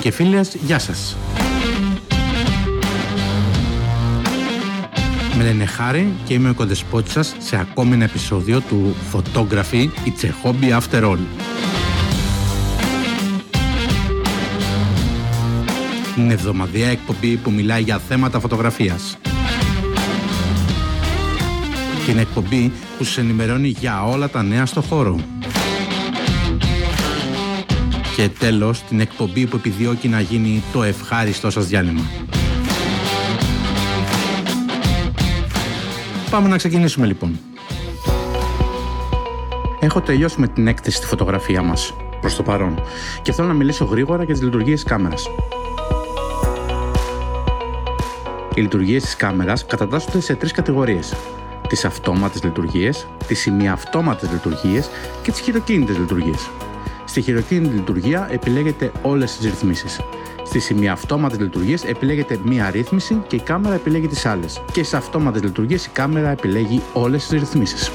και φίλες, γεια σας. Με λένε Χάρη και είμαι ο κοντεσπότης σας σε ακόμη ένα επεισόδιο του Photography It's a Hobby After All. Είναι εβδομαδιαία εκπομπή που μιλάει για θέματα φωτογραφίας. Την εκπομπή που σας ενημερώνει για όλα τα νέα στο χώρο. Και τέλος, την εκπομπή που επιδιώκει να γίνει το ευχάριστό σας διάλειμμα. Πάμε να ξεκινήσουμε λοιπόν. Έχω τελειώσει με την έκθεση στη φωτογραφία μας, προς το παρόν, και θέλω να μιλήσω γρήγορα για τις λειτουργίες κάμερας. Οι λειτουργίες της κάμερας κατατάσσονται σε τρεις κατηγορίες. Τις αυτόματες λειτουργίες, τις ημιαυτόματες λειτουργίες και τις χειροκίνητες λειτουργίες. Στη χειροκίνητη λειτουργία επιλέγετε όλες τις ρυθμίσεις. Στι ημιαυτόματε λειτουργίε επιλέγετε μία ρύθμιση και η κάμερα επιλέγει τις άλλες. Και στι αυτόματε λειτουργίε η κάμερα επιλέγει όλες τις ρυθμίσεις.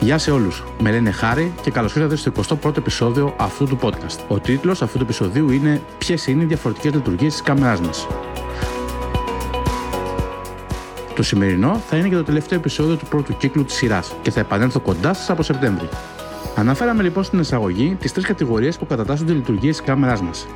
Γεια σε όλους. Με λένε Χάρη και καλώς ήρθατε στο 21ο επεισόδιο αυτού του podcast. Ο τίτλος αυτού του επεισοδίου είναι Ποιες είναι οι διαφορετικές λειτουργίες της κάμεράς μας. Το σημερινό θα είναι και το τελευταίο επεισόδιο του πρώτου κύκλου της σειράς και θα επανέλθω κοντά σας από Σεπτέμβρη. Αναφέραμε λοιπόν στην εισαγωγή τις τρεις κατηγορίες που κατατάσσονται λειτουργίες της κάμεράς μας.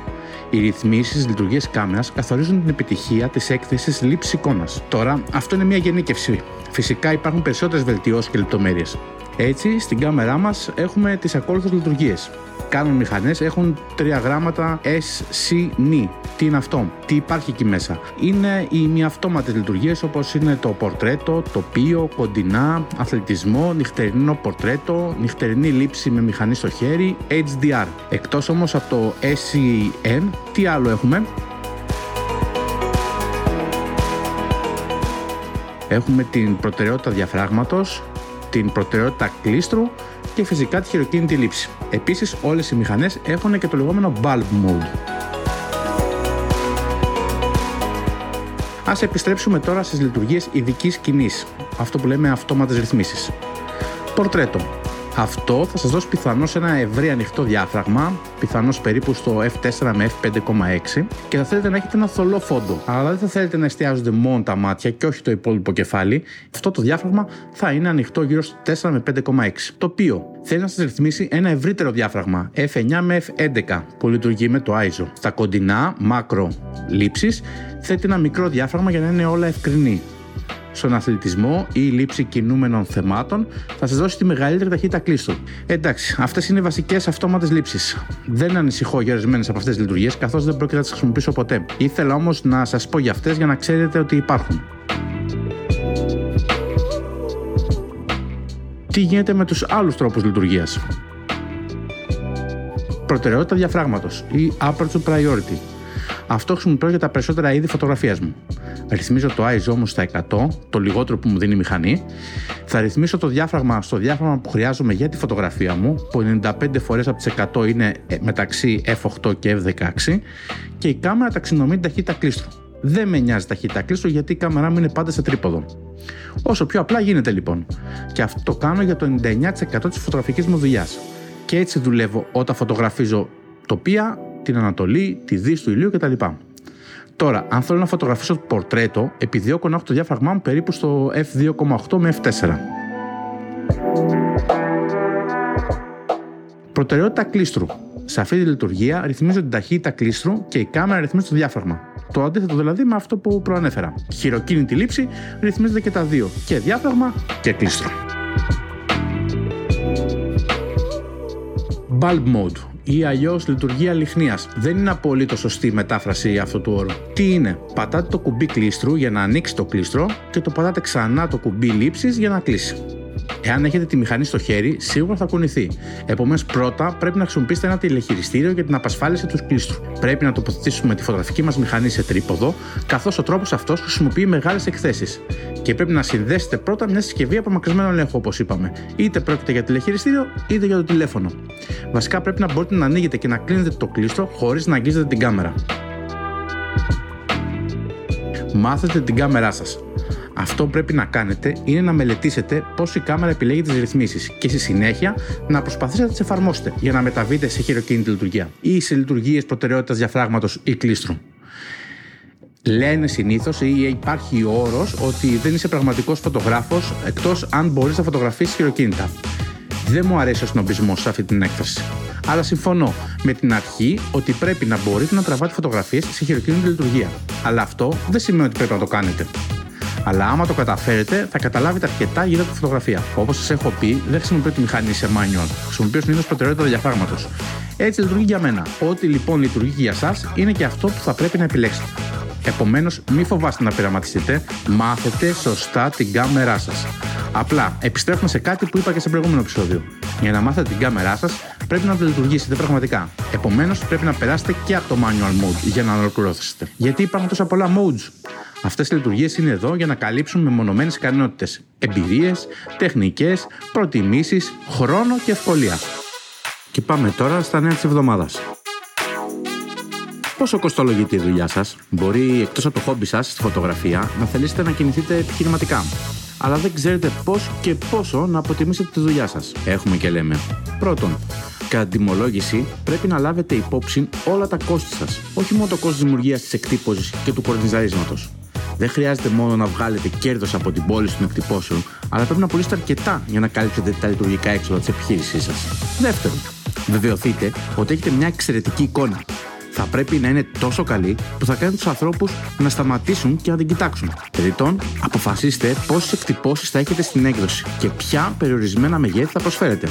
Οι ρυθμίσεις τη λειτουργίας κάμερας καθορίζουν την επιτυχία της έκθεσης λήψης εικόνας. Τώρα, αυτό είναι μια γενίκευση. Φυσικά υπάρχουν περισσότερες βελτιώσεις και λεπτομέρειες. Έτσι, στην κάμερά μας έχουμε τις ακόλουθες λειτουργίες. Κάνουν μηχανές έχουν τρία γράμματα SCNI. Τι είναι αυτό, τι υπάρχει εκεί μέσα; Είναι οι μη αυτόματε λειτουργίες όπως είναι το πορτρέτο, τοπίο, κοντινά, αθλητισμό, νυχτερινό πορτρέτο, νυχτερινή λήψη με μηχανή στο χέρι, HDR. Εκτός όμως από το SCN, τι άλλο έχουμε; Έχουμε την προτεραιότητα διαφράγματος, την προτεραιότητα κλίστρου και φυσικά τη χειροκίνητη λήψη. Επίσης όλες οι μηχανές έχουν και το λεγόμενο bulb mode. Ας επιστρέψουμε τώρα στις λειτουργίες ειδικής σκηνής, αυτό που λέμε αυτόματες ρυθμίσεις. Πορτρέτο. Αυτό θα σας δώσει πιθανώς ένα ευρύ ανοιχτό διάφραγμα, πιθανώς περίπου στο f4 με f5,6 και θα θέλετε να έχετε ένα θολό φόντο. Αλλά δεν θα θέλετε να εστιάζονται μόνο τα μάτια και όχι το υπόλοιπο κεφάλι. Αυτό το διάφραγμα θα είναι ανοιχτό γύρω στο 4 με 5,6. Το οποίο θέλει να σας ρυθμίσει ένα ευρύτερο διάφραγμα f9 με f11 που λειτουργεί με το ISO. Στα κοντινά, μάκρο λήψεις θέτει ένα μικρό διάφραγμα για να είναι όλα ευκρινή στον αθλητισμό ή λήψη κινούμενων θεμάτων θα σας δώσει τη μεγαλύτερη ταχύτητα κλείστου. Εντάξει, αυτές είναι οι βασικές αυτόματες λήψεις. Δεν ανησυχώ για ορισμένες από αυτές τις λειτουργίες, καθώς δεν πρόκειται να τις χρησιμοποιήσω ποτέ. Ήθελα όμως να σας πω για αυτές για να ξέρετε ότι υπάρχουν. Τι γίνεται με τους άλλους τρόπους λειτουργίας; Προτεραιότητα διαφράγματος ή aperture priority αυτό χρησιμοποιώ για τα περισσότερα είδη φωτογραφίας μου. Ρυθμίζω το ISO όμως στα 100, το λιγότερο που μου δίνει η μηχανή. Θα ρυθμίσω το διάφραγμα στο διάφραγμα που χρειάζομαι για τη φωτογραφία μου, που 95 φορές από τις 100 είναι ε, μεταξύ F8 και F16. Και η κάμερα ταξινομεί την ταχύτητα κλίστρου. Δεν με νοιάζει ταχύτητα κλίστρου γιατί η κάμερά μου είναι πάντα σε τρίποδο. Όσο πιο απλά γίνεται λοιπόν. Και αυτό το κάνω για το 99% της φωτογραφικής μου δουλειά. Και έτσι δουλεύω όταν φωτογραφίζω τοπία την Ανατολή, τη Δύση του ηλίου κτλ. Τώρα, αν θέλω να φωτογραφίσω το πορτρέτο, επιδιώκω να έχω το διάφραγμά μου περίπου στο f2,8 με f4. Προτεραιότητα κλίστρου. Σε αυτή τη λειτουργία ρυθμίζω την ταχύτητα κλίστρου και η κάμερα ρυθμίζει το διάφραγμα. Το αντίθετο δηλαδή με αυτό που προανέφερα. Χειροκίνητη λήψη ρυθμίζεται και τα δύο. Και διάφραγμα και κλίστρο. Bulb mode ή αλλιώς λειτουργία λιχνίας. Δεν είναι απολύτως σωστή η μετάφραση αυτού του όρου. Τι είναι, πατάτε το κουμπί κλίστρου για να ανοίξει το κλίστρο και το πατάτε ξανά το κουμπί λήψης για να κλείσει. Εάν έχετε τη μηχανή στο χέρι, σίγουρα θα κουνηθεί. Επομένως, πρώτα πρέπει να χρησιμοποιήσετε ένα τηλεχειριστήριο για την απασφάλιση του κλίστρου. Πρέπει να τοποθετήσουμε τη φωτογραφική μας μηχανή σε τρίποδο, καθώς ο τρόπος αυτός χρησιμοποιεί μεγάλες εκθέσεις. Και πρέπει να συνδέσετε πρώτα μια συσκευή απομακρυσμένο ελέγχο, όπως είπαμε. Είτε πρόκειται για τηλεχειριστήριο, είτε για το τηλέφωνο. Βασικά πρέπει να μπορείτε να ανοίγετε και να κλείνετε το κλίστρο χωρίς να αγγίζετε την κάμερα. Μάθετε την κάμερά σας. Αυτό που πρέπει να κάνετε είναι να μελετήσετε πώς η κάμερα επιλέγει τις ρυθμίσεις και στη συνέχεια να προσπαθήσετε να τις εφαρμόσετε για να μεταβείτε σε χειροκίνητη λειτουργία ή σε λειτουργίες προτεραιότητας διαφράγματος ή κλίστρου. Λένε συνήθως ή υπάρχει ο όρος ότι δεν είσαι πραγματικός φωτογράφος εκτός αν μπορείς να φωτογραφίσεις χειροκίνητα. Δεν μου αρέσει ο σνομπισμό σε αυτή την έκφραση. Αλλά συμφωνώ με την αρχή ότι πρέπει να μπορείτε να τραβάτε φωτογραφίες σε χειροκίνητη λειτουργία. Αλλά αυτό δεν σημαίνει ότι πρέπει να το κάνετε. Αλλά άμα το καταφέρετε, θα καταλάβετε αρκετά γύρω από τη φωτογραφία. Όπως σας έχω πει, δεν χρησιμοποιώ τη μηχανή σε manual. Χρησιμοποιώ συνήθως προτεραιότητα διαφράγματο. Έτσι λειτουργεί για μένα. Ό,τι λοιπόν λειτουργεί για εσά είναι και αυτό που θα πρέπει να επιλέξετε. Επομένως, μη φοβάστε να πειραματιστείτε, μάθετε σωστά την κάμερά σας. Απλά επιστρέφουμε σε κάτι που είπα και σε προηγούμενο επεισόδιο. Για να μάθετε την κάμερά σας, πρέπει να το λειτουργήσετε πραγματικά. Επομένως, πρέπει να περάσετε και από το manual mode για να ολοκληρώσετε. Γιατί υπάρχουν τόσα πολλά modes. Αυτές οι λειτουργίες είναι εδώ για να καλύψουν μεμονωμένες ικανότητες, εμπειρίες, τεχνικές, προτιμήσεις, χρόνο και ευκολία. Και πάμε τώρα στα νέα της εβδομάδας. Πόσο κοστολογείται η δουλειά σας, μπορεί εκτός από το χόμπι σας στη φωτογραφία να θελήσετε να κινηθείτε επιχειρηματικά. Αλλά δεν ξέρετε πώς και πόσο να αποτιμήσετε τη δουλειά σας. Έχουμε και λέμε. Πρώτον, κατά τιμολόγηση πρέπει να λάβετε υπόψη όλα τα κόστη σας. Όχι μόνο το κόστος δημιουργίας της εκτύπωσης και του κορνιζαρίσματος. Δεν χρειάζεται μόνο να βγάλετε κέρδος από την πώληση των εκτυπώσεων, αλλά πρέπει να πουλήσετε αρκετά για να καλύψετε τα λειτουργικά έξοδα της επιχείρησής σας. Δεύτερον, βεβαιωθείτε ότι έχετε μια εξαιρετική εικόνα. Θα πρέπει να είναι τόσο καλή που θα κάνει τους ανθρώπους να σταματήσουν και να την κοιτάξουν. Τρίτον, αποφασίστε πόσες εκτυπώσεις θα έχετε στην έκδοση και ποια περιορισμένα μεγέθη θα προσφέρετε.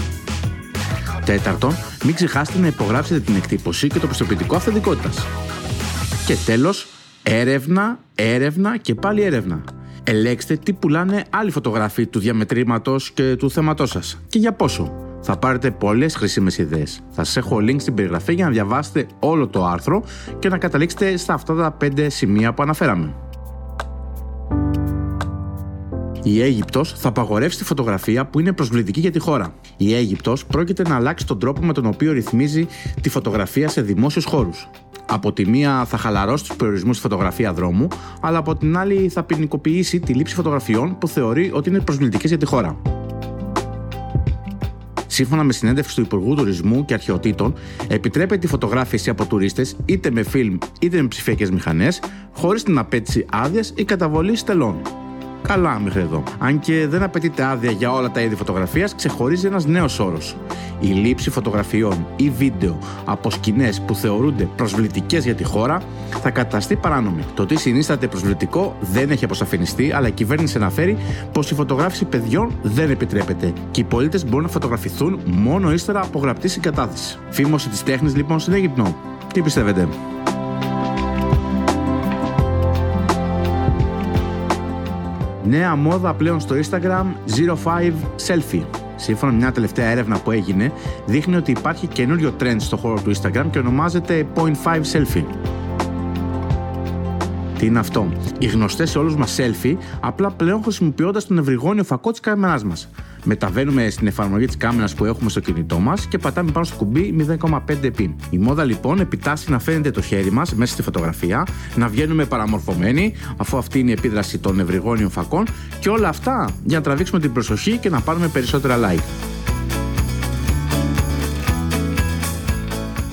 Τέταρτον, μην ξεχάσετε να υπογράψετε την εκτύπωση και το πιστοποιητικό αυθεντικότητας. Και τέλος, Έρευνα, έρευνα και πάλι έρευνα. Ελέξτε τι πουλάνε άλλοι φωτογράφοι του διαμετρήματος και του θέματός σας και για πόσο. Θα πάρετε πολλές χρήσιμες ιδέες. Θα σας έχω link στην περιγραφή για να διαβάσετε όλο το άρθρο και να καταλήξετε στα αυτά τα 5 σημεία που αναφέραμε. Η Αίγυπτος θα απαγορεύσει τη φωτογραφία που είναι προσβλητική για τη χώρα. Η Αίγυπτος πρόκειται να αλλάξει τον τρόπο με τον οποίο ρυθμίζει τη φωτογραφία σε δημόσιους χώρους. Από τη μία θα χαλαρώσει τους περιορισμούς στη φωτογραφία δρόμου, αλλά από την άλλη θα ποινικοποιήσει τη λήψη φωτογραφιών που θεωρεί ότι είναι προσβλητικές για τη χώρα. Σύμφωνα με συνέντευξη του Υπουργού Τουρισμού και Αρχαιοτήτων, επιτρέπεται η φωτογράφηση από τουρίστες είτε με φιλμ είτε με ψηφιακές μηχανές, χωρίς την απέτηση άδειας ή καταβολής στελών. Καλά μέχρι εδώ. Αν και δεν απαιτείται άδεια για όλα τα είδη φωτογραφίας, ξεχωρίζει ένας νέος όρος. Η λήψη φωτογραφιών ή βίντεο από σκηνές που θεωρούνται προσβλητικές για τη χώρα θα καταστεί παράνομη. Το τι συνίσταται προσβλητικό δεν έχει αποσαφινιστεί, αλλά η κυβέρνηση αναφέρει πως η φωτογράφηση παιδιών δεν επιτρέπεται και οι πολίτες μπορούν να φωτογραφηθούν μόνο ύστερα από γραπτή συγκατάθεση. Φήμωση της τέχνης λοιπόν στην Αίγυπτο. Τι πιστεύετε; Νέα μόδα πλέον στο Instagram 05 Selfie. Σύμφωνα με μια τελευταία έρευνα που έγινε, δείχνει ότι υπάρχει καινούριο trend στο χώρο του Instagram και ονομάζεται 0.5 Selfie. Τι είναι αυτό; Οι γνωστές σε όλους μας selfie απλά πλέον χρησιμοποιώντας τον ευρυγόνιο φακό της κάμεράς μας. Μεταβαίνουμε στην εφαρμογή της κάμερας που έχουμε στο κινητό μας και πατάμε πάνω στο κουμπί 0,5 Η μόδα λοιπόν επιτάσσει να φαίνεται το χέρι μας μέσα στη φωτογραφία, να βγαίνουμε παραμορφωμένοι, αφού αυτή είναι η επίδραση των ευρυγόνιων φακών και όλα αυτά για να τραβήξουμε την προσοχή και να πάρουμε περισσότερα like.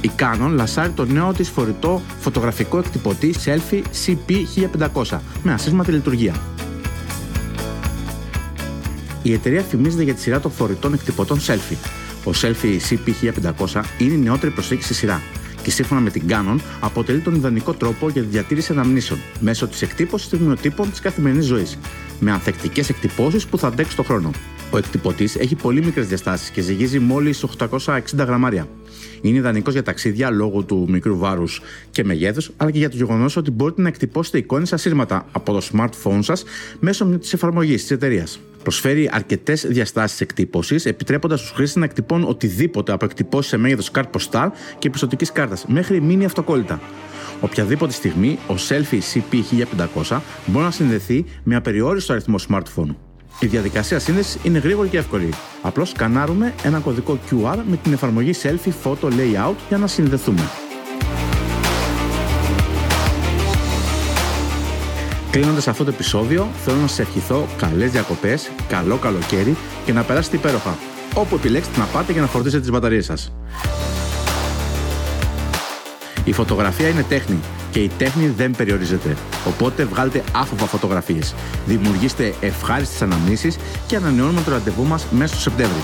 Η Canon λασάρει το νέο της φορητό φωτογραφικό εκτυπωτή Selfie CP1500 με ασύσματη λειτουργία. Η εταιρεία φημίζεται για τη σειρά των φορητών εκτυπωτών Selfie. Ο Selfie CP1500 είναι η νεότερη προσέγγιση στη σειρά και σύμφωνα με την Canon αποτελεί τον ιδανικό τρόπο για τη διατήρηση αναμνήσεων μέσω της εκτύπωσης στιγμιοτύπων της καθημερινής ζωής, με ανθεκτικές εκτυπώσεις που θα αντέξουν τον χρόνο. Ο εκτυπωτής έχει πολύ μικρές διαστάσεις και ζυγίζει μόλις 860 γραμμάρια. Είναι ιδανικός για ταξίδια λόγω του μικρού βάρους και μεγέθους, αλλά και για το γεγονός ότι μπορείτε να εκτυπώσετε εικόνες ασύρματα από το smartphone σας μέσω της εφαρμογής της εταιρείας. Προσφέρει αρκετές διαστάσεις εκτύπωσης, επιτρέποντας στους χρήστες να εκτυπώνουν οτιδήποτε από εκτυπώσεις σε μέγεθος κάρτ ποστάλ και πιστοτικής κάρτας μέχρι μήνυ αυτοκόλλητα. Οποιαδήποτε στιγμή, ο Selfie CP1500 μπορεί να συνδεθεί με απεριόριστο αριθμό smartphone. Η διαδικασία σύνδεσης είναι γρήγορη και εύκολη. Απλώς σκανάρουμε ένα κωδικό QR με την εφαρμογή Selfie Photo Layout για να συνδεθούμε. Κλείνοντας αυτό το επεισόδιο, θέλω να σα ευχηθώ καλές διακοπές, καλό καλοκαίρι και να περάσετε υπέροχα. Όπου επιλέξετε να πάτε για να φορτίσετε τις μπαταρίες σας. Η φωτογραφία είναι τέχνη και η τέχνη δεν περιορίζεται. Οπότε βγάλτε άφοβα φωτογραφίες. Δημιουργήστε ευχάριστες αναμνήσεις και ανανεώνουμε το ραντεβού μας μέσα στο Σεπτέμβρη.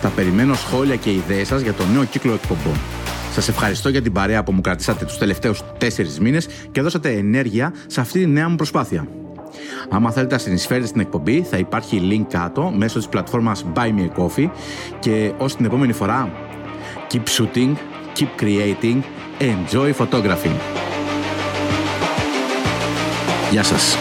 Θα περιμένω σχόλια και ιδέες σας για το νέο κύκλο εκπομπών. Σας ευχαριστώ για την παρέα που μου κρατήσατε τους τελευταίους τέσσερις μήνες και δώσατε ενέργεια σε αυτή τη νέα μου προσπάθεια. Άμα θέλετε να συνεισφέρετε στην εκπομπή, θα υπάρχει link κάτω μέσω της πλατφόρμας Buy Me a Coffee και ως την επόμενη φορά, keep shooting, keep creating, enjoy photography. Γεια σας.